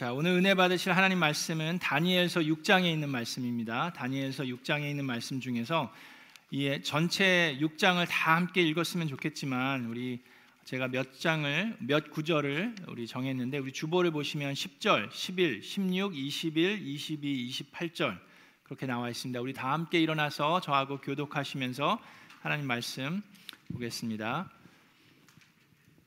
자, 오늘 은혜 받으실 하나님 말씀은 다니엘서 6장에 있는 말씀입니다. 다니엘서 6장에 있는 말씀 중에서 이 전체 6장을 다 함께 읽었으면 좋겠지만 우리 제가 몇 장을 몇 구절을 우리 정했는데 우리 주보를 보시면 10절, 11, 16, 21, 22, 28절 그렇게 나와 있습니다. 우리 다 함께 일어나서 저하고 교독하시면서 하나님 말씀 보겠습니다.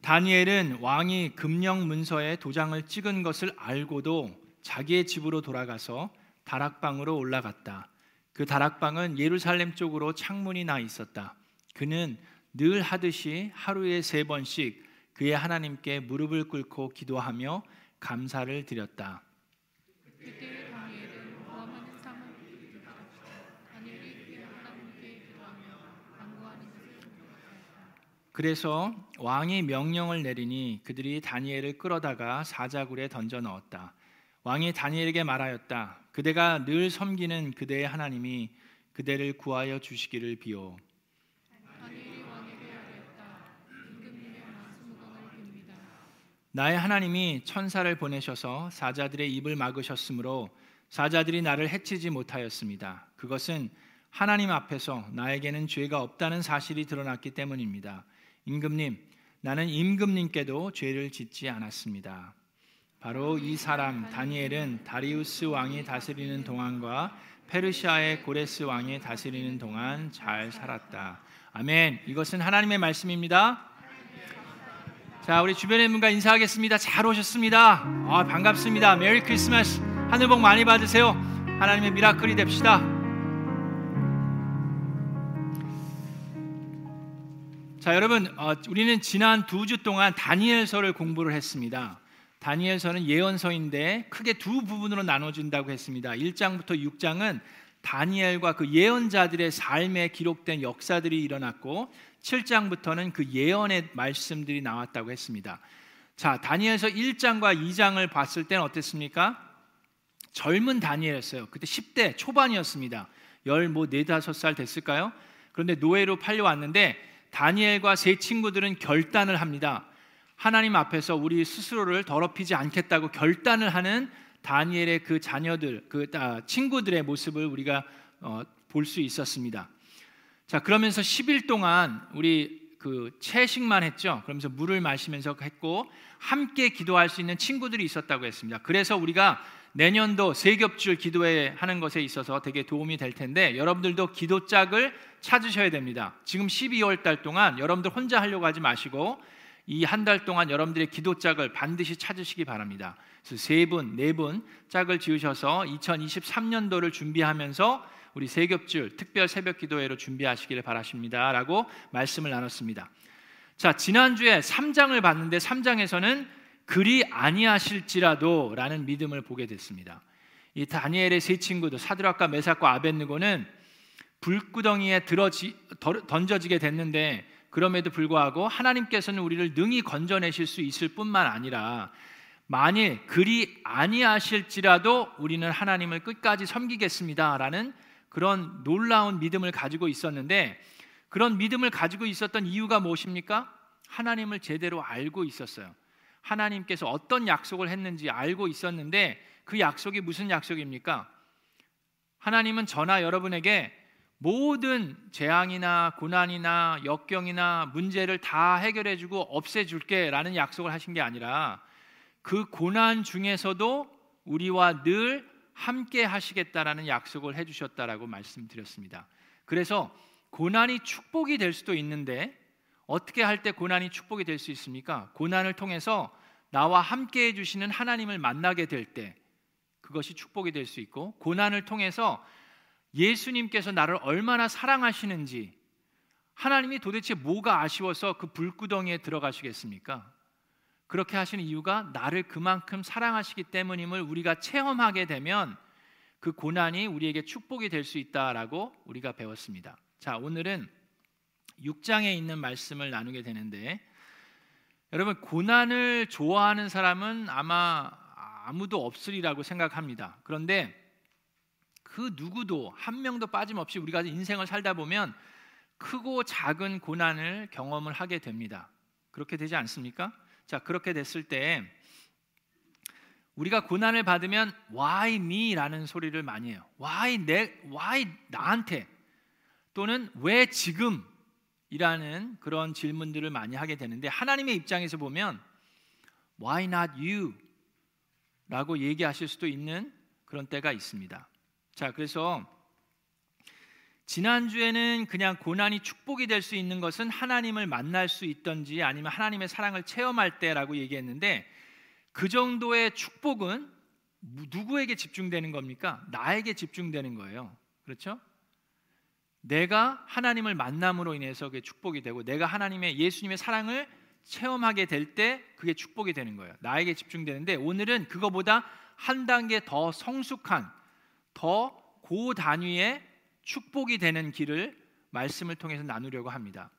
다니엘은 왕이 금령 문서에 도장을 찍은 것을 알고도 자기의 집으로 돌아가서 다락방으로 올라갔다. 그 다락방은 예루살렘 쪽으로 창문이 나 있었다. 그는 늘 하듯이 하루에 세 번씩 그의 하나님께 무릎을 꿇고 기도하며 감사를 드렸다. 그래서 왕이 명령을 내리니 그들이 다니엘을 끌어다가 사자굴에 던져 넣었다. 왕이 다니엘에게 말하였다. 그대가 늘 섬기는 그대의 하나님이 그대를 구하여 주시기를 비오. 나의 하나님이 천사를 보내셔서 사자들의 입을 막으셨으므로 사자들이 나를 해치지 못하였습니다. 그것은 하나님 앞에서 나에게는 죄가 없다는 사실이 드러났기 때문입니다. 임금님, 나는 임금님께도 죄를 짓지 않았습니다. 바로 이 사람 다니엘은 다리우스 왕이 다스리는 동안과 페르시아의 고레스 왕이 다스리는 동안 잘 살았다. 아멘. 이것은 하나님의 말씀입니다. 자, 우리 주변의 분과 인사하겠습니다. 잘 오셨습니다. 아, 반갑습니다. 메리 크리스마스. 하늘 복 많이 받으세요. 하나님의 미라클이 됩시다. 자, 여러분, 어, 우리는 지난 두 주 동안 다니엘서를 공부를 했습니다. 다니엘서는 예언서인데 크게 두 부분으로 나눠진다고 했습니다. 1장부터 6장은 다니엘과 그 예언자들의 삶에 기록된 역사들이 일어났고 7장부터는 그 예언의 말씀들이 나왔다고 했습니다. 자, 다니엘서 1장과 2장을 봤을 때는 어땠습니까? 젊은 다니엘이었어요. 그때 10대 초반이었습니다. 열뭐 4, 5살 됐을까요? 그런데 노예로 팔려왔는데 다니엘과 세 친구들은 결단을 합니다. 하나님 앞에서 우리 스스로를 더럽히지 않겠다고 결단을 하는 다니엘의 그 자녀들, 그 아, 친구들의 모습을 우리가 어, 볼수 있었습니다. 자, 그러면서 10일 동안 우리 그 채식만 했죠. 그러면서 물을 마시면서 했고 함께 기도할 수 있는 친구들이 있었다고 했습니다. 그래서 우리가 내년도 세겹줄 기도회 하는 것에 있어서 되게 도움이 될 텐데 여러분들도 기도 짝을 찾으셔야 됩니다. 지금 12월 달 동안 여러분들 혼자 하려고 하지 마시고 이 한 달 동안 여러분들의 기도 짝을 반드시 찾으시기 바랍니다. 그래서 세 분, 네 분 짝을 지으셔서 2023년도를 준비하면서 우리 세겹줄 특별 새벽 기도회로 준비하시기를 바라십니다라고 말씀을 나눴습니다. 자, 지난주에 3장을 봤는데 3장에서는 그리 아니하실지라도라는 믿음을 보게 됐습니다. 이 다니엘의 세 친구도 사드락과 메삭과 아벤느고는 불구덩이에 들어지, 던져지게 됐는데 그럼에도 불구하고 하나님께서는 우리를 능히 건져내실 수 있을 뿐만 아니라 만일 그리 아니하실지라도 우리는 하나님을 끝까지 섬기겠습니다라는 그런 놀라운 믿음을 가지고 있었는데 그런 믿음을 가지고 있었던 이유가 무엇입니까? 하나님을 제대로 알고 있었어요. 하나님께서 어떤 약속을 했는지 알고 있었는데 그 약속이 무슨 약속입니까? 하나님은 저나 여러분에게 모든 재앙이나 고난이나 역경이나 문제를 다 해결해 주고 없애 줄게라는 약속을 하신 게 아니라 그 고난 중에서도 우리와 늘 함께 하시겠다라는 약속을 해 주셨다라고 말씀드렸습니다. 그래서 고난이 축복이 될 수도 있는데 어떻게 할 때 고난이 축복이 될 수 있습니까? 고난을 통해서 나와 함께 해주시는 하나님을 만나게 될 때 그것이 축복이 될 수 있고 고난을 통해서 예수님께서 나를 얼마나 사랑하시는지 하나님이 도대체 뭐가 아쉬워서 그 불구덩이에 들어가시겠습니까? 그렇게 하시는 이유가 나를 그만큼 사랑하시기 때문임을 우리가 체험하게 되면 그 고난이 우리에게 축복이 될 수 있다라고 우리가 배웠습니다. 자, 오늘은 6장에 있는 말씀을 나누게 되는데 여러분 고난을 좋아하는 사람은 아마 아무도 없으리라고 생각합니다. 그런데 그 누구도 한 명도 빠짐없이 우리가 인생을 살다 보면 크고 작은 고난을 경험을 하게 됩니다. 그렇게 되지 않습니까? 자, 그렇게 됐을 때 우리가 고난을 받으면 why me라는 소리를 많이 해요. why 내 why 나한테 또는 왜 지금 이라는 그런 질문들을 많이 하게 되는데 하나님의 입장에서 보면 why not you 라고 얘기하실 수도 있는 그런 때가 있습니다. 자, 그래서 지난주에는 그냥 고난이 축복이 될 수 있는 것은 하나님을 만날 수 있던지 아니면 하나님의 사랑을 체험할 때라고 얘기했는데 그 정도의 축복은 누구에게 집중되는 겁니까? 나에게 집중되는 거예요. 그렇죠? 내가 하나님을 만남으로 인해서 그게 축복이 되고 내가 하나님의 예수님의 사랑을 체험하게 될 때 그게 축복이 되는 거예요. 나에게 집중되는데 오늘은 그거보다 한 단계 더 성숙한 더 고 단위의 축복이 되는 길을 말씀을 통해서 나누려고 합니다.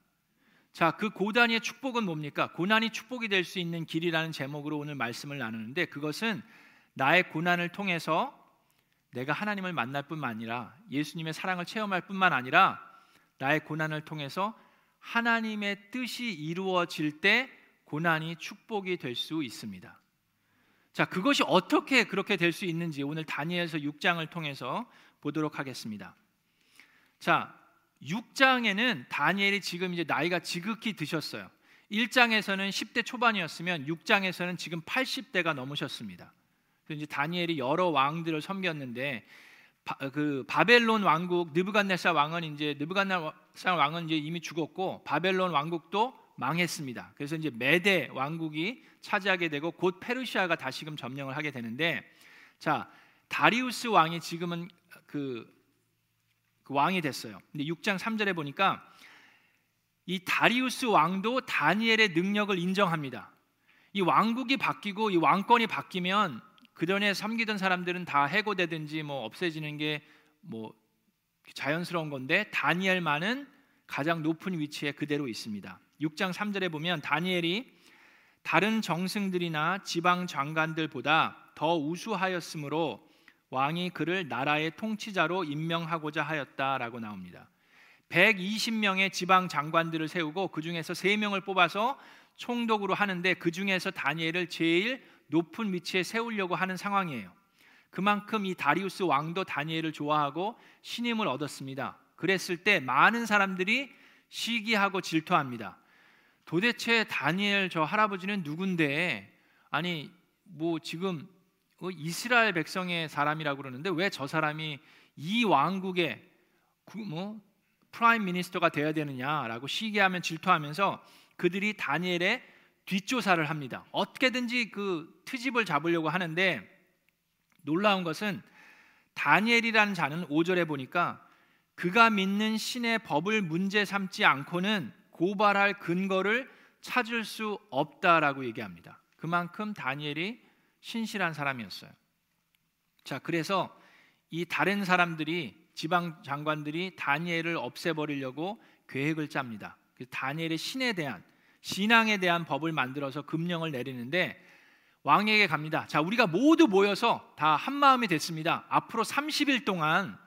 자, 그 고단위의 축복은 뭡니까? 고난이 축복이 될 수 있는 길이라는 제목으로 오늘 말씀을 나누는데 그것은 나의 고난을 통해서 내가 하나님을 만날 뿐만 아니라 예수님의 사랑을 체험할 뿐만 아니라 나의 고난을 통해서 하나님의 뜻이 이루어질 때 고난이 축복이 될 수 있습니다. 자, 그것이 어떻게 그렇게 될 수 있는지 오늘 다니엘서 6장을 통해서 보도록 하겠습니다. 자, 6장에는 다니엘이 지금 이제 나이가 지극히 드셨어요. 1장에서는 10대 초반이었으면 6장에서는 지금 80대가 넘으셨습니다. 그래서 이제 다니엘이 여러 왕들을 섬겼는데 바, 그 바벨론 왕국 느부갓네살 왕은 이제 느부갓네살 왕은 이제 이미 죽었고 바벨론 왕국도 망했습니다. 그래서 이제 메대 왕국이 차지하게 되고 곧 페르시아가 다시금 점령을 하게 되는데 자 다리우스 왕이 지금은 그, 그 왕이 됐어요. 근데 6장 3절에 보니까 이 다리우스 왕도 다니엘의 능력을 인정합니다. 이 왕국이 바뀌고 이 왕권이 바뀌면 그 전에 섬기던 사람들은 다 해고되든지 뭐 없애지는 게 뭐 자연스러운 건데 다니엘만은 가장 높은 위치에 그대로 있습니다. 6장 3절에 보면 다니엘이 다른 정승들이나 지방 장관들보다 더 우수하였으므로 왕이 그를 나라의 통치자로 임명하고자 하였다라고 나옵니다. 120명의 지방 장관들을 세우고 그 중에서 3명을 뽑아서 총독으로 하는데 그 중에서 다니엘을 제일 높은 위치에 세우려고 하는 상황이에요. 그만큼 이 다리우스 왕도 다니엘을 좋아하고 신임을 얻었습니다. 그랬을 때 많은 사람들이 시기하고 질투합니다. 도대체 다니엘 저 할아버지는 누군데 아니 뭐 지금 어, 이스라엘 백성의 사람이라고 그러는데 왜 저 사람이 이 왕국의 뭐 prime minister가 되어야 되느냐라고 시기하면 질투하면서 그들이 다니엘의 뒷조사를 합니다. 어떻게든지 그 트집을 잡으려고 하는데 놀라운 것은 다니엘이라는 자는 5절에 보니까 그가 믿는 신의 법을 문제 삼지 않고는 고발할 근거를 찾을 수 없다라고 얘기합니다. 그만큼 다니엘이 신실한 사람이었어요. 자, 그래서 이 다른 사람들이 지방 장관들이 다니엘을 없애버리려고 계획을 짭니다. 그 다니엘의 신에 대한 신앙에 대한 법을 만들어서 금령을 내리는데 왕에게 갑니다. 자, 우리가 모두 모여서 다 한 마음이 됐습니다. 앞으로 30일 동안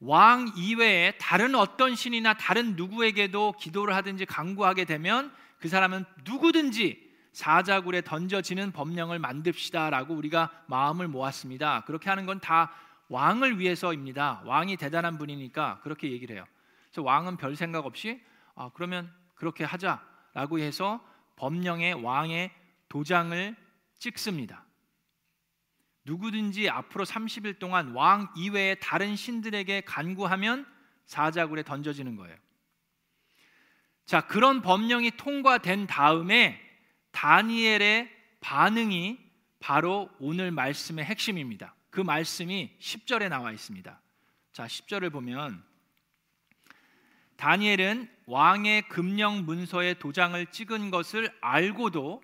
왕 이외에 다른 어떤 신이나 다른 누구에게도 기도를 하든지 강구하게 되면 그 사람은 누구든지 사자굴에 던져지는 법령을 만듭시다라고 우리가 마음을 모았습니다. 그렇게 하는 건 다 왕을 위해서입니다. 왕이 대단한 분이니까 그렇게 얘기를 해요. 그래서 왕은 별 생각 없이 아, 그러면 그렇게 하자. 라고 해서 법령의 왕의 도장을 찍습니다. 누구든지 앞으로 30일 동안 왕 이외의 다른 신들에게 간구하면 사자굴에 던져지는 거예요. 자, 그런 법령이 통과된 다음에 다니엘의 반응이 바로 오늘 말씀의 핵심입니다. 그 말씀이 10절에 나와 있습니다. 자, 10절을 보면 다니엘은 왕의 금령 문서에 도장을 찍은 것을 알고도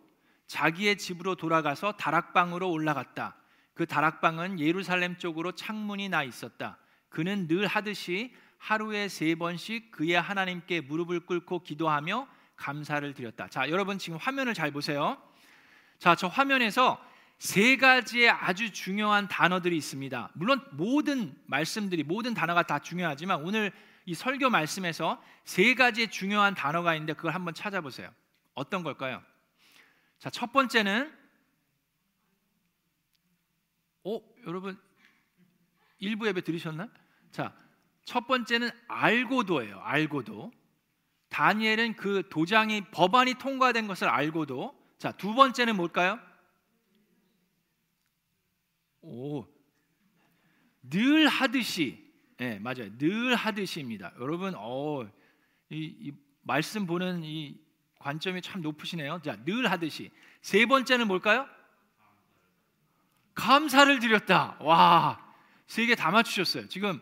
자기의 집으로 돌아가서 다락방으로 올라갔다. 그 다락방은 예루살렘 쪽으로 창문이 나 있었다. 그는 늘 하듯이 하루에 세 번씩 그의 하나님께 무릎을 꿇고 기도하며 감사를 드렸다. 자, 여러분 지금 화면을 잘 보세요. 자, 저 화면에서 세 가지의 아주 중요한 단어들이 있습니다. 물론 모든 말씀들이 모든 단어가 다 중요하지만 오늘 이 설교 말씀에서 세 가지의 중요한 단어가 있는데 그걸 한번 찾아보세요. 어떤 걸까요? 자, 첫 번째는 어, 여러분 일부 예배 들으셨나? 자, 첫 번째는 알고도예요. 알고도. 다니엘은 그 도장이 법안이 통과된 것을 알고도 자, 두 번째는 뭘까요? 오. 늘 하듯이 예, 네, 맞아요. 늘 하듯이입니다. 여러분 어, 이, 이 말씀 보는 이 관점이 참 높으시네요. 자, 늘 하듯이. 세 번째는 뭘까요? 감사를 드렸다. 와, 세 개 다 맞추셨어요. 지금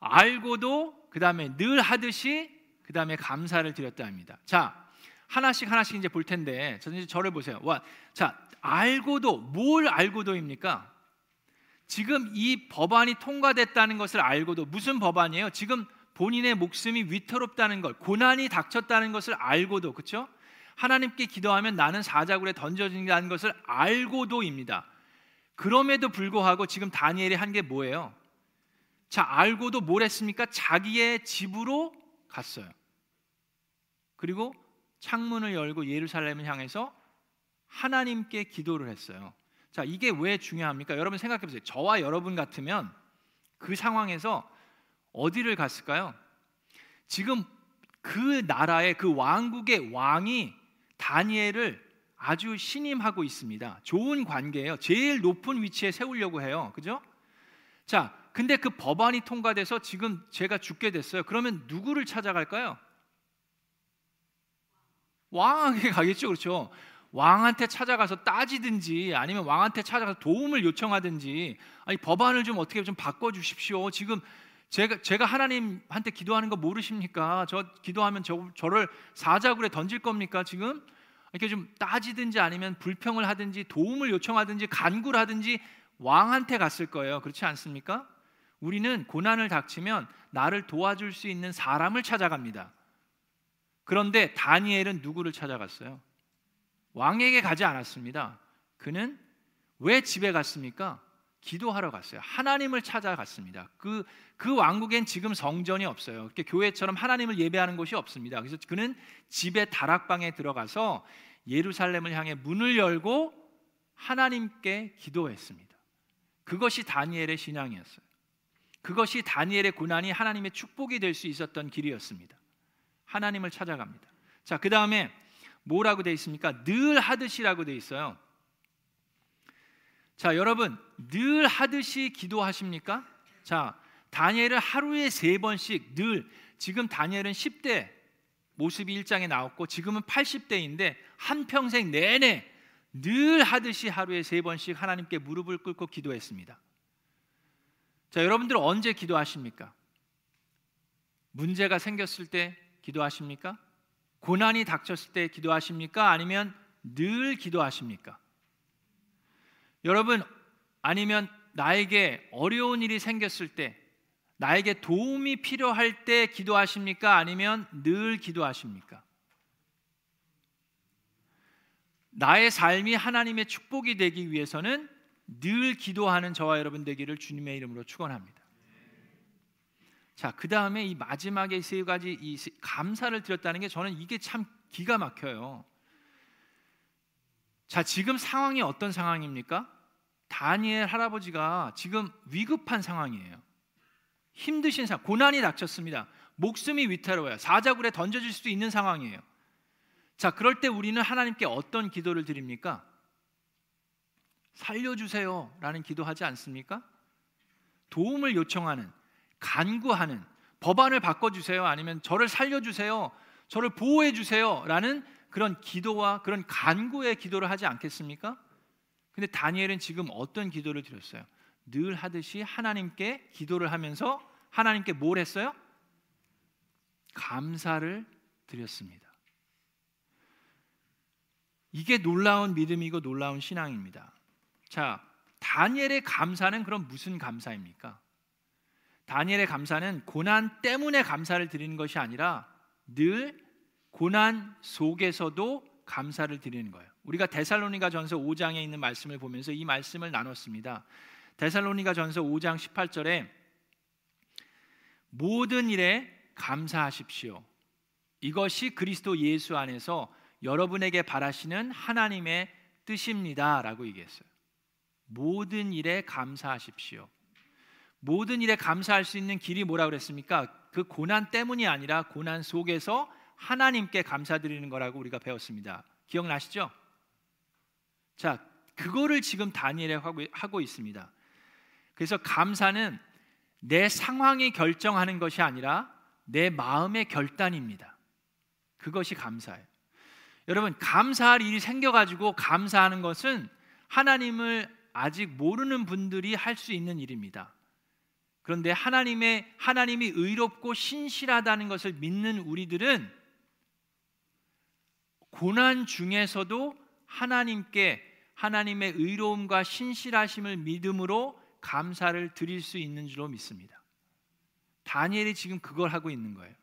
알고도 그 다음에 늘 하듯이 그 다음에 감사를 드렸다 합니다. 자, 하나씩 하나씩 이제 볼 텐데, 저는 저를 보세요. 와, 자, 알고도 뭘 알고도입니까? 지금 이 법안이 통과됐다는 것을 알고도 무슨 법안이에요? 지금 본인의 목숨이 위태롭다는 것, 고난이 닥쳤다는 것을 알고도 그렇죠? 하나님께 기도하면 나는 사자굴에 던져진다는 것을 알고도입니다. 그럼에도 불구하고 지금 다니엘이 한 게 뭐예요? 자, 알고도 뭘 했습니까? 자기의 집으로 갔어요. 그리고 창문을 열고 예루살렘을 향해서 하나님께 기도를 했어요. 자, 이게 왜 중요합니까? 여러분 생각해 보세요. 저와 여러분 같으면 그 상황에서 어디를 갔을까요? 지금 그 나라의 그 왕국의 왕이 다니엘을 아주 신임하고 있습니다. 좋은 관계예요. 제일 높은 위치에 세우려고 해요. 그죠? 자, 근데 그 법안이 통과돼서 지금 제가 죽게 됐어요. 그러면 누구를 찾아갈까요? 왕에게 가겠죠. 그렇죠? 왕한테 찾아가서 따지든지 아니면 왕한테 찾아가서 도움을 요청하든지 아니 법안을 좀 어떻게 좀 바꿔 주십시오. 지금 제가 제가 하나님한테 기도하는 거 모르십니까? 저 기도하면 저 저를 사자굴에 던질 겁니까? 지금 이렇게 좀 따지든지 아니면 불평을 하든지 도움을 요청하든지 간구를 하든지 왕한테 갔을 거예요. 그렇지 않습니까? 우리는 고난을 닥치면 나를 도와줄 수 있는 사람을 찾아갑니다. 그런데 다니엘은 누구를 찾아갔어요? 왕에게 가지 않았습니다. 그는 왜 집에 갔습니까? 기도하러 갔어요. 하나님을 찾아갔습니다. 그, 그 왕국엔 지금 성전이 없어요. 교회처럼 하나님을 예배하는 곳이 없습니다. 그래서 그는 집에 다락방에 들어가서 예루살렘을 향해 문을 열고 하나님께 기도했습니다. 그것이 다니엘의 신앙이었어요. 그것이 다니엘의 고난이 하나님의 축복이 될 수 있었던 길이었습니다. 하나님을 찾아갑니다. 자, 그 다음에 뭐라고 돼 있습니까? 늘 하듯이라고 돼 있어요. 자, 여러분 늘 하듯이 기도하십니까? 자, 다니엘은 하루에 세 번씩 늘 지금 다니엘은 10대 모습이 1장에 나왔고 지금은 80대인데 한 평생 내내 늘 하듯이 하루에 세 번씩 하나님께 무릎을 꿇고 기도했습니다. 자, 여러분들 언제 기도하십니까? 문제가 생겼을 때 기도하십니까? 고난이 닥쳤을 때 기도하십니까? 아니면 늘 기도하십니까? 여러분 아니면 나에게 어려운 일이 생겼을 때 나에게 도움이 필요할 때 기도하십니까? 아니면 늘 기도하십니까? 나의 삶이 하나님의 축복이 되기 위해서는 늘 기도하는 저와 여러분 되기를 주님의 이름으로 축원합니다. 자, 그 다음에 이 마지막에 세 가지 이 감사를 드렸다는 게 저는 이게 참 기가 막혀요. 자, 지금 상황이 어떤 상황입니까? 다니엘 할아버지가 지금 위급한 상황이에요. 힘드신 상황, 고난이 닥쳤습니다. 목숨이 위태로워요. 사자굴에 던져질 수도 있는 상황이에요. 자, 그럴 때 우리는 하나님께 어떤 기도를 드립니까? 살려주세요. 라는 기도하지 않습니까? 도움을 요청하는, 간구하는, 법안을 바꿔주세요. 아니면 저를 살려주세요. 저를 보호해주세요. 라는 그런 기도와 그런 간구의 기도를 하지 않겠습니까? 근데 다니엘은 지금 어떤 기도를 드렸어요? 늘 하듯이 하나님께 기도를 하면서 하나님께 뭘 했어요? 감사를 드렸습니다. 이게 놀라운 믿음이고 놀라운 신앙입니다. 자, 다니엘의 감사는 그럼 무슨 감사입니까? 다니엘의 감사는 고난 때문에 감사를 드리는 것이 아니라 늘 고난 속에서도 감사를 드리는 거예요. 우리가 데살로니가 전서 5장에 있는 말씀을 보면서 이 말씀을 나눴습니다. 데살로니가 전서 5장 18절에 모든 일에 감사하십시오. 이것이 그리스도 예수 안에서 여러분에게 바라시는 하나님의 뜻입니다 라고 얘기했어요. 모든 일에 감사하십시오. 모든 일에 감사할 수 있는 길이 뭐라 그랬습니까? 그 고난 때문이 아니라 고난 속에서 하나님께 감사드리는 거라고 우리가 배웠습니다. 기억나시죠? 자, 그거를 지금 다니엘에 하고 있습니다. 그래서 감사는 내 상황이 결정하는 것이 아니라 내 마음의 결단입니다. 그것이 감사예요. 여러분, 감사할 일이 생겨가지고 감사하는 것은 하나님을 아직 모르는 분들이 할 수 있는 일입니다. 그런데 하나님의 하나님이 의롭고 신실하다는 것을 믿는 우리들은 고난 중에서도 하나님께 하나님의 의로움과 신실하심을 믿음으로 감사를 드릴 수 있는 줄로 믿습니다. 다니엘이 지금 그걸 하고 있는 거예요.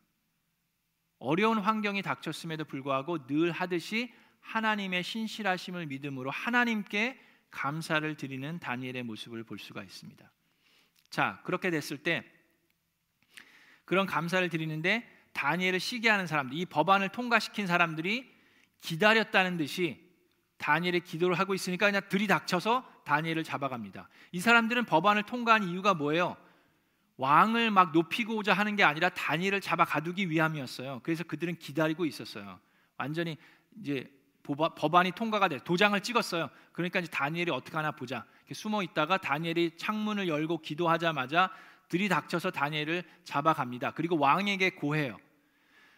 어려운 환경이 닥쳤음에도 불구하고 늘 하듯이 하나님의 신실하심을 믿음으로 하나님께 감사를 드리는 다니엘의 모습을 볼 수가 있습니다. 자, 그렇게 됐을 때 그런 감사를 드리는데 다니엘을 시기하는 사람들, 이 법안을 통과시킨 사람들이 기다렸다는 듯이 다니엘의 기도를 하고 있으니까 그냥 들이닥쳐서 다니엘을 잡아갑니다. 이 사람들은 법안을 통과한 이유가 뭐예요? 왕을 막 높이고자 하는 게 아니라 다니엘을 잡아 가두기 위함이었어요. 그래서 그들은 기다리고 있었어요. 완전히 이제 법안이 통과가 돼 도장을 찍었어요. 그러니까 이제 다니엘이 어떻게 하나 보자. 숨어 있다가 다니엘이 창문을 열고 기도하자마자 들이닥쳐서 다니엘을 잡아갑니다. 그리고 왕에게 고해요.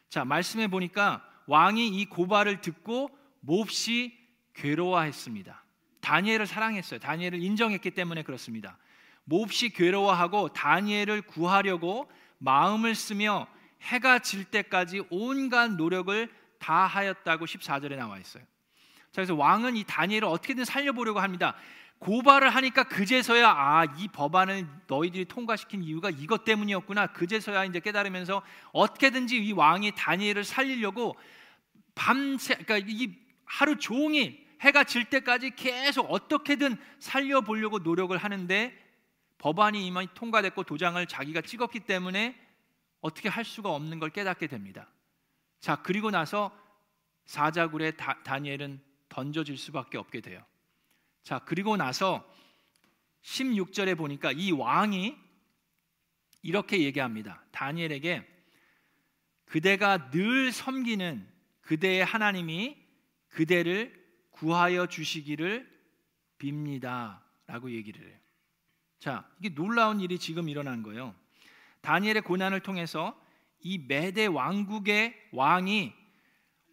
자 말씀해 보니까 왕이 이 고발을 듣고 몹시 괴로워했습니다. 다니엘을 사랑했어요. 다니엘을 인정했기 때문에 그렇습니다. 몹시 괴로워하고 다니엘을 구하려고 마음을 쓰며 해가 질 때까지 온갖 노력을 다 하였다고 14절에 나와 있어요. 자, 그래서 왕은 이 다니엘을 어떻게든 살려보려고 합니다. 고발을 하니까 그제서야 아, 이 법안을 너희들이 통과시킨 이유가 이것 때문이었구나. 그제서야 이제 깨달으면서 어떻게든지 이 왕이 다니엘을 살리려고 밤새 그러니까 이 하루 종일 해가 질 때까지 계속 어떻게든 살려보려고 노력을 하는데 법안이 이미 통과됐고 도장을 자기가 찍었기 때문에 어떻게 할 수가 없는 걸 깨닫게 됩니다. 자, 그리고 나서 사자굴에 다, 다니엘은 던져질 수밖에 없게 돼요. 자, 그리고 나서 16절에 보니까 이 왕이 이렇게 얘기합니다. 다니엘에게 그대가 늘 섬기는 그대의 하나님이 그대를 구하여 주시기를 빕니다 라고 얘기를 해요. 자, 이게 놀라운 일이 지금 일어난 거예요. 다니엘의 고난을 통해서 이 메대 왕국의 왕이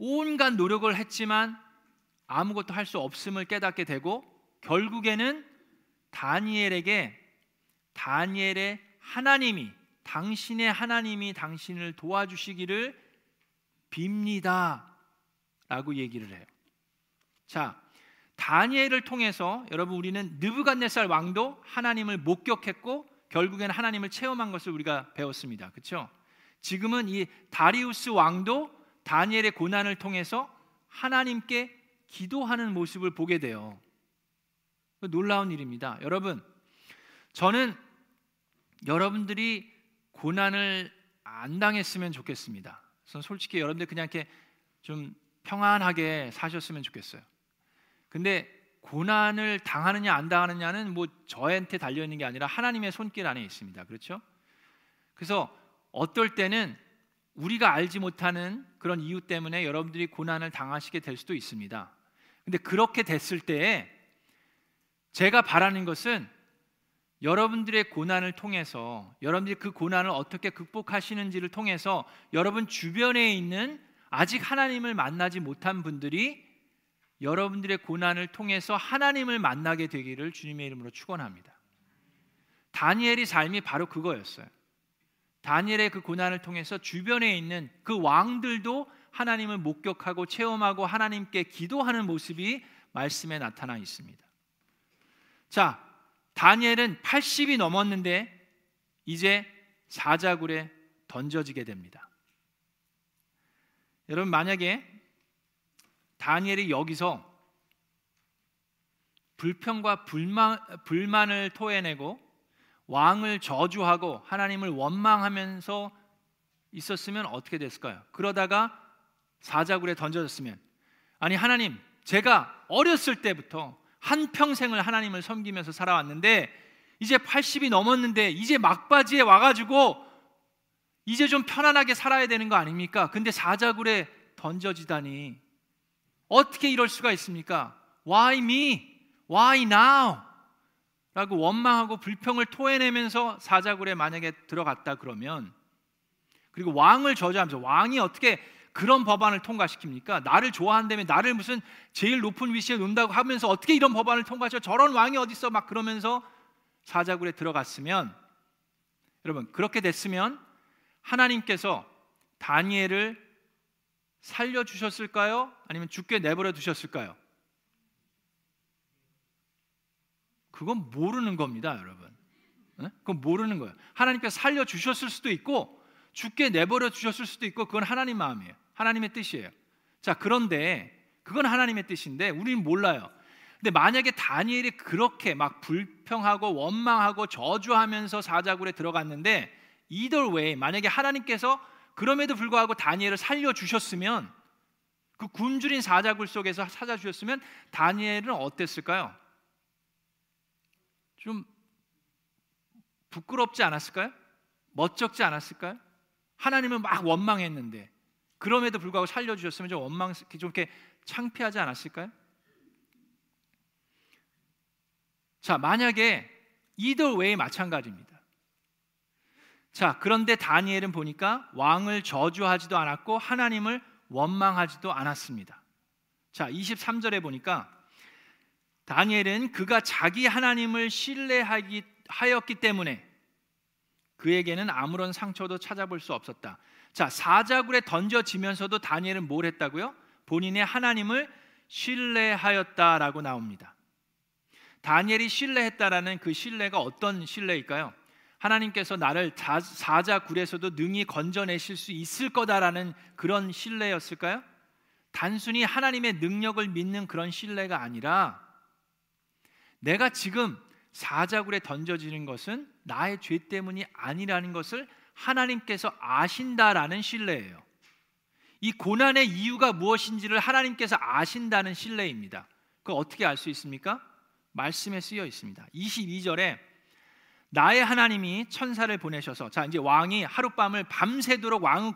온갖 노력을 했지만 아무것도 할 수 없음을 깨닫게 되고 결국에는 다니엘에게 다니엘의 하나님이 당신의 하나님이 당신을 도와주시기를 빕니다 라고 얘기를 해요. 자, 다니엘을 통해서 여러분 우리는 느부갓네살 왕도 하나님을 목격했고 결국에는 하나님을 체험한 것을 우리가 배웠습니다. 그렇죠? 지금은 이 다리우스 왕도 다니엘의 고난을 통해서 하나님께 기도하는 모습을 보게 돼요. 놀라운 일입니다. 여러분, 저는 여러분들이 고난을 안 당했으면 좋겠습니다. 솔직히 여러분들 그냥 이렇게 좀 평안하게 사셨으면 좋겠어요. 근데 고난을 당하느냐 안 당하느냐는 뭐 저한테 달려 있는 게 아니라 하나님의 손길 안에 있습니다. 그렇죠? 그래서 어떨 때는 우리가 알지 못하는 그런 이유 때문에 여러분들이 고난을 당하시게 될 수도 있습니다. 근데 그렇게 됐을 때에 제가 바라는 것은 여러분들의 고난을 통해서 여러분들이 그 고난을 어떻게 극복하시는지를 통해서 여러분 주변에 있는 아직 하나님을 만나지 못한 분들이 여러분들의 고난을 통해서 하나님을 만나게 되기를 주님의 이름으로 축원합니다. 다니엘의 삶이 바로 그거였어요. 다니엘의 그 고난을 통해서 주변에 있는 그 왕들도 하나님을 목격하고 체험하고 하나님께 기도하는 모습이 말씀에 나타나 있습니다. 자, 다니엘은 80이 넘었는데 이제 사자굴에 던져지게 됩니다. 여러분 만약에 다니엘이 여기서 불평과 불만, 불만을 토해내고 왕을 저주하고 하나님을 원망하면서 있었으면 어떻게 됐을까요? 그러다가 사자굴에 던져졌으면 아니 하나님 제가 어렸을 때부터 한 평생을 하나님을 섬기면서 살아왔는데 이제 80이 넘었는데 이제 막바지에 와가지고 이제 좀 편안하게 살아야 되는 거 아닙니까? 근데 사자굴에 던져지다니 어떻게 이럴 수가 있습니까? Why me? Why now? 라고 원망하고 불평을 토해내면서 사자굴에 만약에 들어갔다 그러면 그리고 왕을 저주하면서 왕이 어떻게 그런 법안을 통과시킵니까? 나를 좋아한다면 나를 무슨 제일 높은 위치에 놓는다고 하면서 어떻게 이런 법안을 통과시켜? 저런 왕이 어디 있어? 막 그러면서 사자굴에 들어갔으면 여러분 그렇게 됐으면 하나님께서 다니엘을 살려 주셨을까요? 아니면 죽게 내버려 두셨을까요? 그건 모르는 겁니다, 여러분. 네? 그건 모르는 거예요. 하나님께서 살려 주셨을 수도 있고 죽게 내버려 주셨을 수도 있고 그건 하나님 마음이에요. 하나님의 뜻이에요. 자, 그런데 그건 하나님의 뜻인데 우리는 몰라요. 근데 만약에 다니엘이 그렇게 막 불평하고 원망하고 저주하면서 사자굴에 들어갔는데 either way 만약에 하나님께서 그럼에도 불구하고 다니엘을 살려 주셨으면 그 굶주린 사자굴 속에서 찾아 주셨으면 다니엘은 어땠을까요? 좀 부끄럽지 않았을까요? 멋쩍지 않았을까요? 하나님은 막 원망했는데 그럼에도 불구하고 살려주셨으면 좀 원망 좀 이렇게 창피하지 않았을까요? 자 만약에 either way 마찬가지입니다. 자 그런데 다니엘은 보니까 왕을 저주하지도 않았고 하나님을 원망하지도 않았습니다. 자 23절에 보니까 다니엘은 그가 자기 하나님을 신뢰하였기 때문에 그에게는 아무런 상처도 찾아볼 수 없었다. 자, 사자굴에 던져지면서도 다니엘은 뭘 했다고요? 본인의 하나님을 신뢰하였다라고 나옵니다. 다니엘이 신뢰했다라는 그 신뢰가 어떤 신뢰일까요? 하나님께서 나를 사자굴에서도 능히 건져내실 수 있을 거다라는 그런 신뢰였을까요? 단순히 하나님의 능력을 믿는 그런 신뢰가 아니라 내가 지금 사자굴에 던져지는 것은 나의 죄 때문이 아니라는 것을 하나님께서 아신다라는 신뢰예요. 이 고난의 이유가 무엇인지를 하나님께서 아신다는 신뢰입니다. 그 어떻게 알 수 있습니까? 말씀에 쓰여 있습니다. 22절에 나의 하나님이 천사를 보내셔서 자 이제 왕이 하룻밤을 밤새도록 왕은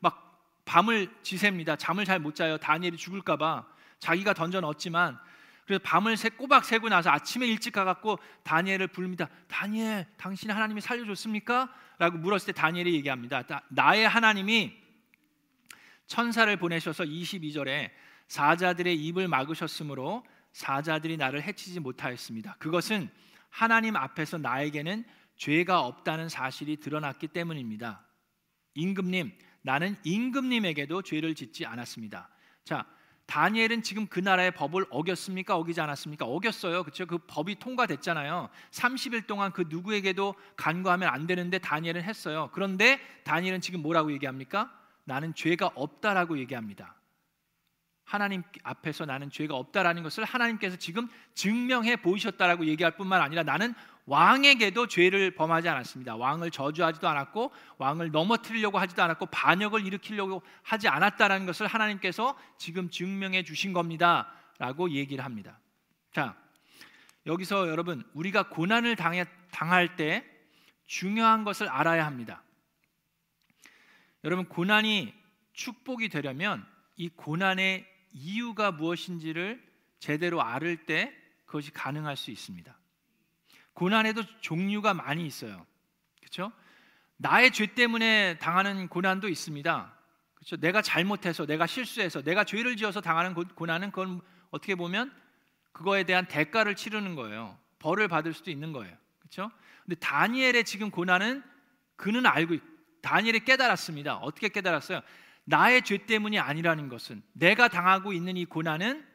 막 밤을 지셉니다. 잠을 잘 못 자요. 다니엘이 죽을까 봐 자기가 던져 넣었지만 그래서 밤을 새 꼬박 새고 나서 아침에 일찍 가갖고 다니엘을 부릅니다. 다니엘, 당신 하나님이 살려줬습니까? 라고 물었을 때 다니엘이 얘기합니다. 나의 하나님이 천사를 보내셔서 22절에 사자들의 입을 막으셨으므로 사자들이 나를 해치지 못하였습니다. 그것은 하나님 앞에서 나에게는 죄가 없다는 사실이 드러났기 때문입니다. 임금님, 나는 임금님에게도 죄를 짓지 않았습니다. 자, 다니엘은 지금 그 나라의 법을 어겼습니까? 어기지 않았습니까? 어겼어요. 그렇죠? 그 법이 통과됐잖아요. 30일 동안 그 누구에게도 간구하면 안 되는데 다니엘은 했어요. 그런데 다니엘은 지금 뭐라고 얘기합니까? 나는 죄가 없다라고 얘기합니다. 하나님 앞에서 나는 죄가 없다라는 것을 하나님께서 지금 증명해 보이셨다라고 얘기할 뿐만 아니라 나는 왕에게도 죄를 범하지 않았습니다. 왕을 저주하지도 않았고 왕을 넘어뜨리려고 하지도 않았고 반역을 일으키려고 하지 않았다라는 것을 하나님께서 지금 증명해 주신 겁니다라고 얘기를 합니다. 자, 여기서 여러분 우리가 고난을 당해, 당할 때 중요한 것을 알아야 합니다. 여러분 고난이 축복이 되려면 이 고난의 이유가 무엇인지를 제대로 알을 때 그것이 가능할 수 있습니다. 고난에도 종류가 많이 있어요. 그렇죠? 나의 죄 때문에 당하는 고난도 있습니다. 그렇죠? 내가 잘못해서, 내가 실수해서, 내가 죄를 지어서 당하는 고난은 그건 어떻게 보면 그거에 대한 대가를 치르는 거예요. 벌을 받을 수도 있는 거예요. 그렇죠? 근데 다니엘의 지금 고난은 그는 알고 다니엘이 깨달았습니다. 어떻게 깨달았어요? 나의 죄 때문이 아니라는 것은 내가 당하고 있는 이 고난은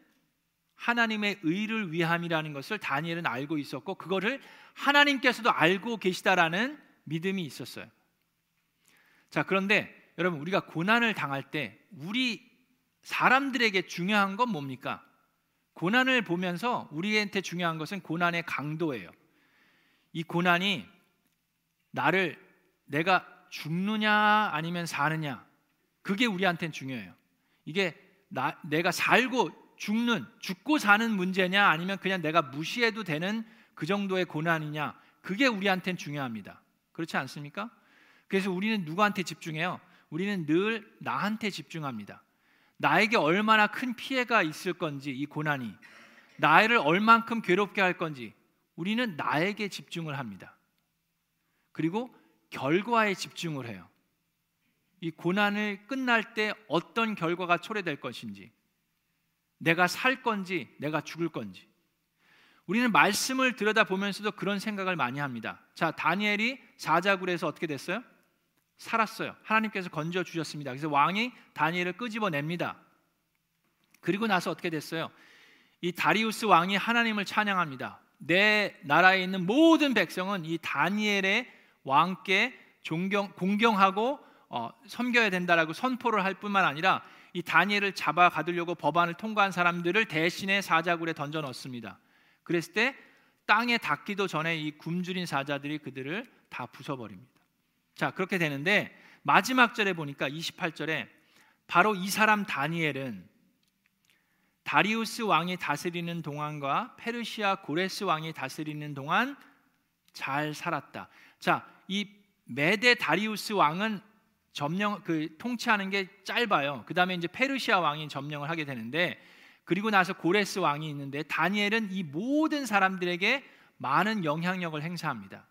하나님의 의를 위함이라는 것을 다니엘은 알고 있었고 그거를 하나님께서도 알고 계시다라는 믿음이 있었어요. 자, 그런데 여러분 우리가 고난을 당할 때 우리 사람들에게 중요한 건 뭡니까? 고난을 보면서 우리한테 중요한 것은 고난의 강도예요. 이 고난이 나를 내가 죽느냐 아니면 사느냐 그게 우리한테는 중요해요. 이게 나, 내가 살고 죽는 죽고 사는 문제냐 아니면 그냥 내가 무시해도 되는 그 정도의 고난이냐 그게 우리한테는 중요합니다. 그렇지 않습니까? 그래서 우리는 누구한테 집중해요? 우리는 늘 나한테 집중합니다. 나에게 얼마나 큰 피해가 있을 건지 이 고난이 나를 얼만큼 괴롭게 할 건지 우리는 나에게 집중을 합니다. 그리고 결과에 집중을 해요. 이 고난을 끝날 때 어떤 결과가 초래될 것인지, 내가 살 건지, 내가 죽을 건지. 우리는 말씀을 들여다보면서도 그런 생각을 많이 합니다. 자, 다니엘이 사자굴에서 어떻게 됐어요? 살았어요. 하나님께서 건져 주셨습니다. 그래서 왕이 다니엘을 끄집어냅니다. 그리고 나서 어떻게 됐어요? 이 다리우스 왕이 하나님을 찬양합니다. 내 나라에 있는 모든 백성은 이 다니엘의 왕께 존경 공경하고 어, 섬겨야 된다라고 선포를 할 뿐만 아니라 이 다니엘을 잡아 가두려고 법안을 통과한 사람들을 대신에 사자굴에 던져 넣습니다. 그랬을 때 땅에 닿기도 전에 이 굶주린 사자들이 그들을 다 부숴버립니다. 자 그렇게 되는데 마지막 절에 보니까 28절에 바로 이 사람 다니엘은 다리우스 왕이 다스리는 동안과 페르시아 고레스 왕이 다스리는 동안 잘 살았다. 자, 이 메데 다리우스 왕은 점령 그 통치하는 게 짧아요. 그다음에 이제 페르시아 왕이 점령을 하게 되는데 그리고 나서 고레스 왕이 있는데 다니엘은 이 모든 사람들에게 많은 영향력을 행사합니다.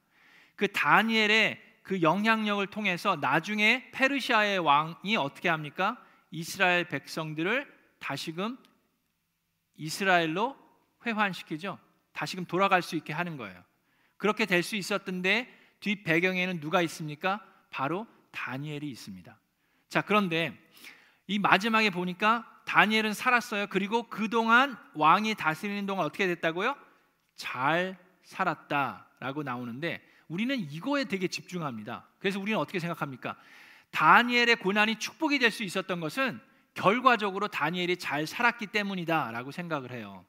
그 다니엘의 그 영향력을 통해서 나중에 페르시아의 왕이 어떻게 합니까? 이스라엘 백성들을 다시금 이스라엘로 회환시키죠. 다시금 돌아갈 수 있게 하는 거예요. 그렇게 될 수 있었던데 뒷 배경에는 누가 있습니까? 바로 다니엘이 있습니다. 자, 그런데 이 마지막에 보니까 다니엘은 살았어요. 그리고 그동안 왕이 다스리는 동안 어떻게 됐다고요? 잘 살았다라고 나오는데 우리는 이거에 되게 집중합니다. 그래서 우리는 어떻게 생각합니까? 다니엘의 고난이 축복이 될 수 있었던 것은 결과적으로 다니엘이 잘 살았기 때문이다라고 생각을 해요.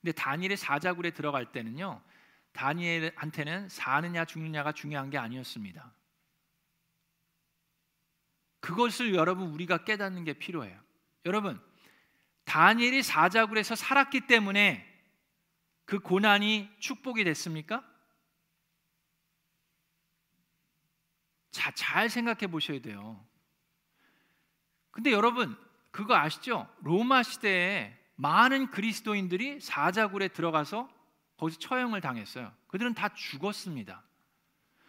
근데 다니엘의 사자굴에 들어갈 때는요. 다니엘한테는 사느냐 죽느냐가 중요한 게 아니었습니다. 그것을 여러분 우리가 깨닫는 게 필요해요. 여러분, 다니엘이 사자굴에서 살았기 때문에 그 고난이 축복이 됐습니까? 자, 잘 생각해 보셔야 돼요. 근데 여러분, 그거 아시죠? 로마 시대에 많은 그리스도인들이 사자굴에 들어가서 거기서 처형을 당했어요. 그들은 다 죽었습니다.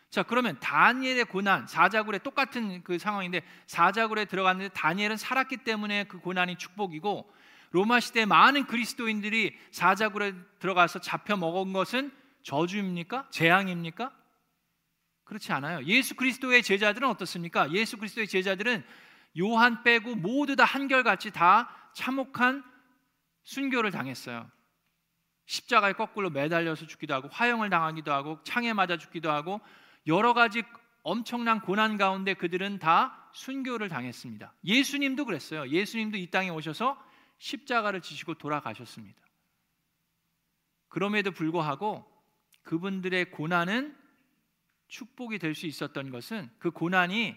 자, 그러면 다니엘의 고난, 사자굴에 똑같은 그 상황인데 사자굴에 들어갔는데 다니엘은 살았기 때문에 그 고난이 축복이고 로마 시대 많은 그리스도인들이 사자굴에 들어가서 잡혀 먹은 것은 저주입니까? 재앙입니까? 그렇지 않아요. 예수 그리스도의 제자들은 어떻습니까? 예수 그리스도의 제자들은 요한 빼고 모두 다 한결같이 다 참혹한 순교를 당했어요. 십자가에 거꾸로 매달려서 죽기도 하고 화형을 당하기도 하고 창에 맞아 죽기도 하고 여러 가지 엄청난 고난 가운데 그들은 다 순교를 당했습니다. 예수님도 그랬어요. 예수님도 이 땅에 오셔서 십자가를 지시고 돌아가셨습니다. 그럼에도 불구하고 그분들의 고난은 축복이 될 수 있었던 것은 그 고난이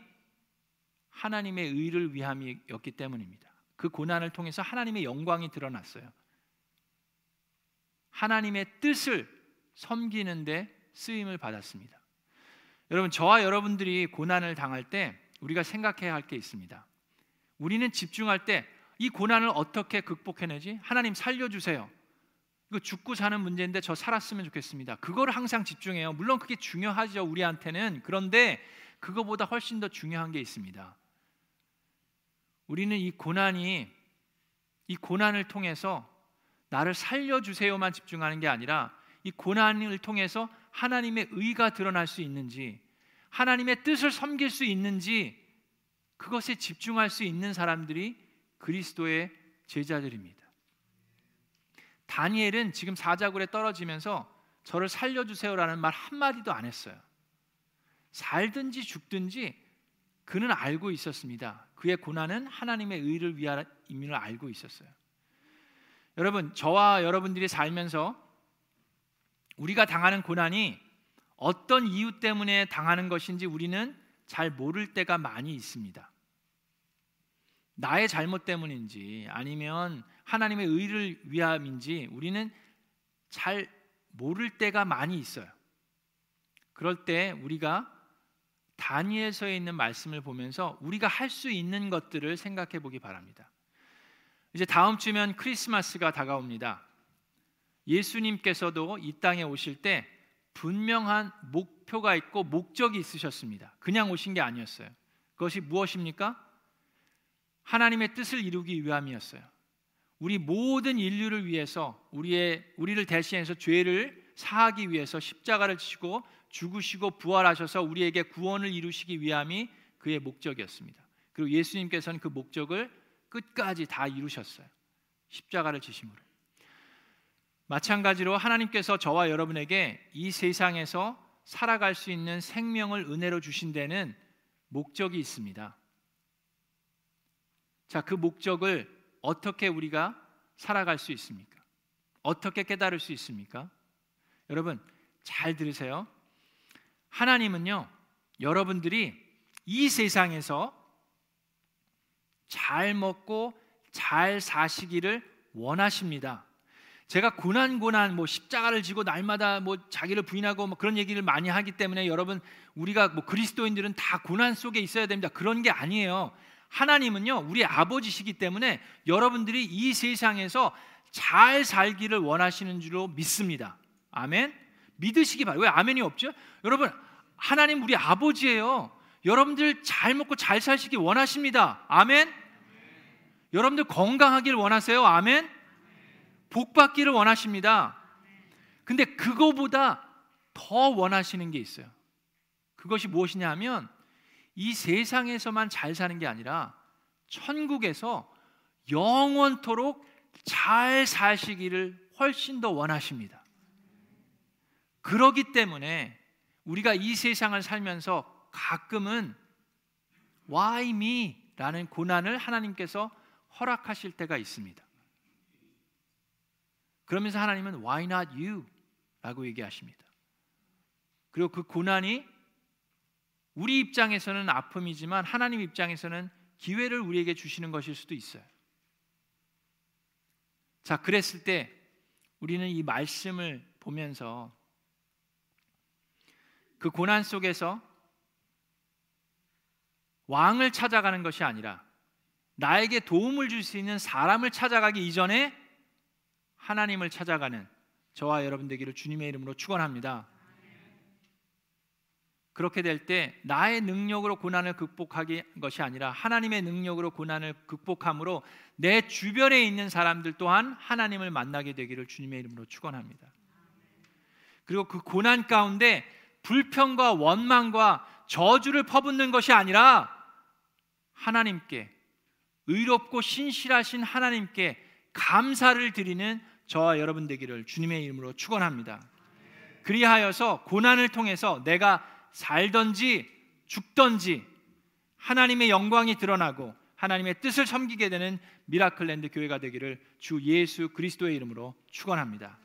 하나님의 의를 위함이었기 때문입니다. 그 고난을 통해서 하나님의 영광이 드러났어요. 하나님의 뜻을 섬기는데 쓰임을 받았습니다. 여러분, 저와 여러분들이 고난을 당할 때 우리가 생각해야 할 게 있습니다. 우리는 집중할 때 이 고난을 어떻게 극복해내지? 하나님 살려주세요. 이거 죽고 사는 문제인데 저 살았으면 좋겠습니다. 그거를 항상 집중해요. 물론 그게 중요하죠, 우리한테는. 그런데 그거보다 훨씬 더 중요한 게 있습니다. 우리는 이 고난이 이 고난을 통해서 나를 살려주세요만 집중하는 게 아니라 이 고난을 통해서 하나님의 의가 드러날 수 있는지 하나님의 뜻을 섬길 수 있는지 그것에 집중할 수 있는 사람들이 그리스도의 제자들입니다. 다니엘은 지금 사자굴에 떨어지면서 저를 살려주세요라는 말 한마디도 안 했어요. 살든지 죽든지 그는 알고 있었습니다. 그의 고난은 하나님의 의를 위함임을 알고 있었어요. 여러분, 저와 여러분들이 살면서 우리가 당하는 고난이 어떤 이유 때문에 당하는 것인지 우리는 잘 모를 때가 많이 있습니다. 나의 잘못 때문인지 아니면 하나님의 의를 위함인지 우리는 잘 모를 때가 많이 있어요. 그럴 때 우리가 다니엘서에 있는 말씀을 보면서 우리가 할 수 있는 것들을 생각해 보기 바랍니다. 이제 다음 주면 크리스마스가 다가옵니다. 예수님께서도 이 땅에 오실 때 분명한 목표가 있고 목적이 있으셨습니다. 그냥 오신 게 아니었어요. 그것이 무엇입니까? 하나님의 뜻을 이루기 위함이었어요. 우리 모든 인류를 위해서 우리의 우리를 대신해서 죄를 사하기 위해서 십자가를 지시고 죽으시고 부활하셔서 우리에게 구원을 이루시기 위함이 그의 목적이었습니다. 그리고 예수님께서는 그 목적을 끝까지 다 이루셨어요. 십자가를 지심으로. 마찬가지로 하나님께서 저와 여러분에게 이 세상에서 살아갈 수 있는 생명을 은혜로 주신 데는 목적이 있습니다. 자, 그 목적을 어떻게 우리가 살아갈 수 있습니까? 어떻게 깨달을 수 있습니까? 여러분, 잘 들으세요. 하나님은요, 여러분들이 이 세상에서 잘 먹고 잘 사시기를 원하십니다. 제가 고난 고난 뭐 십자가를 지고 날마다 뭐 자기를 부인하고 뭐 그런 얘기를 많이 하기 때문에 여러분 우리가 뭐 그리스도인들은 다 고난 속에 있어야 됩니다. 그런 게 아니에요. 하나님은요 우리 아버지시기 때문에 여러분들이 이 세상에서 잘 살기를 원하시는 줄로 믿습니다. 아멘. 믿으시기 바랍니다. 왜 아멘이 없죠? 여러분 하나님 우리 아버지예요. 여러분들 잘 먹고 잘 사시기 원하십니다. 아멘. 여러분들 건강하길 원하세요. 아멘. 복 받기를 원하십니다. 근데 그거보다 더 원하시는 게 있어요. 그것이 무엇이냐 하면 이 세상에서만 잘 사는 게 아니라 천국에서 영원토록 잘 사시기를 훨씬 더 원하십니다. 그러기 때문에 우리가 이 세상을 살면서 가끔은 why me? 라는 고난을 하나님께서 허락하실 때가 있습니다. 그러면서 하나님은 why not you? 라고 얘기하십니다. 그리고 그 고난이 우리 입장에서는 아픔이지만 하나님 입장에서는 기회를 우리에게 주시는 것일 수도 있어요. 자, 그랬을 때 우리는 이 말씀을 보면서 그 고난 속에서 왕을 찾아가는 것이 아니라 나에게 도움을 줄 수 있는 사람을 찾아가기 이전에 하나님을 찾아가는 저와 여러분 되기를 주님의 이름으로 축원합니다. 그렇게 될 때 나의 능력으로 고난을 극복하기 것이 아니라 하나님의 능력으로 고난을 극복함으로 내 주변에 있는 사람들 또한 하나님을 만나게 되기를 주님의 이름으로 축원합니다. 그리고 그 고난 가운데 불평과 원망과 저주를 퍼붓는 것이 아니라 하나님께 의롭고 신실하신 하나님께 감사를 드리는 저와 여러분 되기를 주님의 이름으로 축원합니다. 그리하여서 고난을 통해서 내가 살던지 죽던지 하나님의 영광이 드러나고 하나님의 뜻을 섬기게 되는 미라클랜드 교회가 되기를 주 예수 그리스도의 이름으로 축원합니다.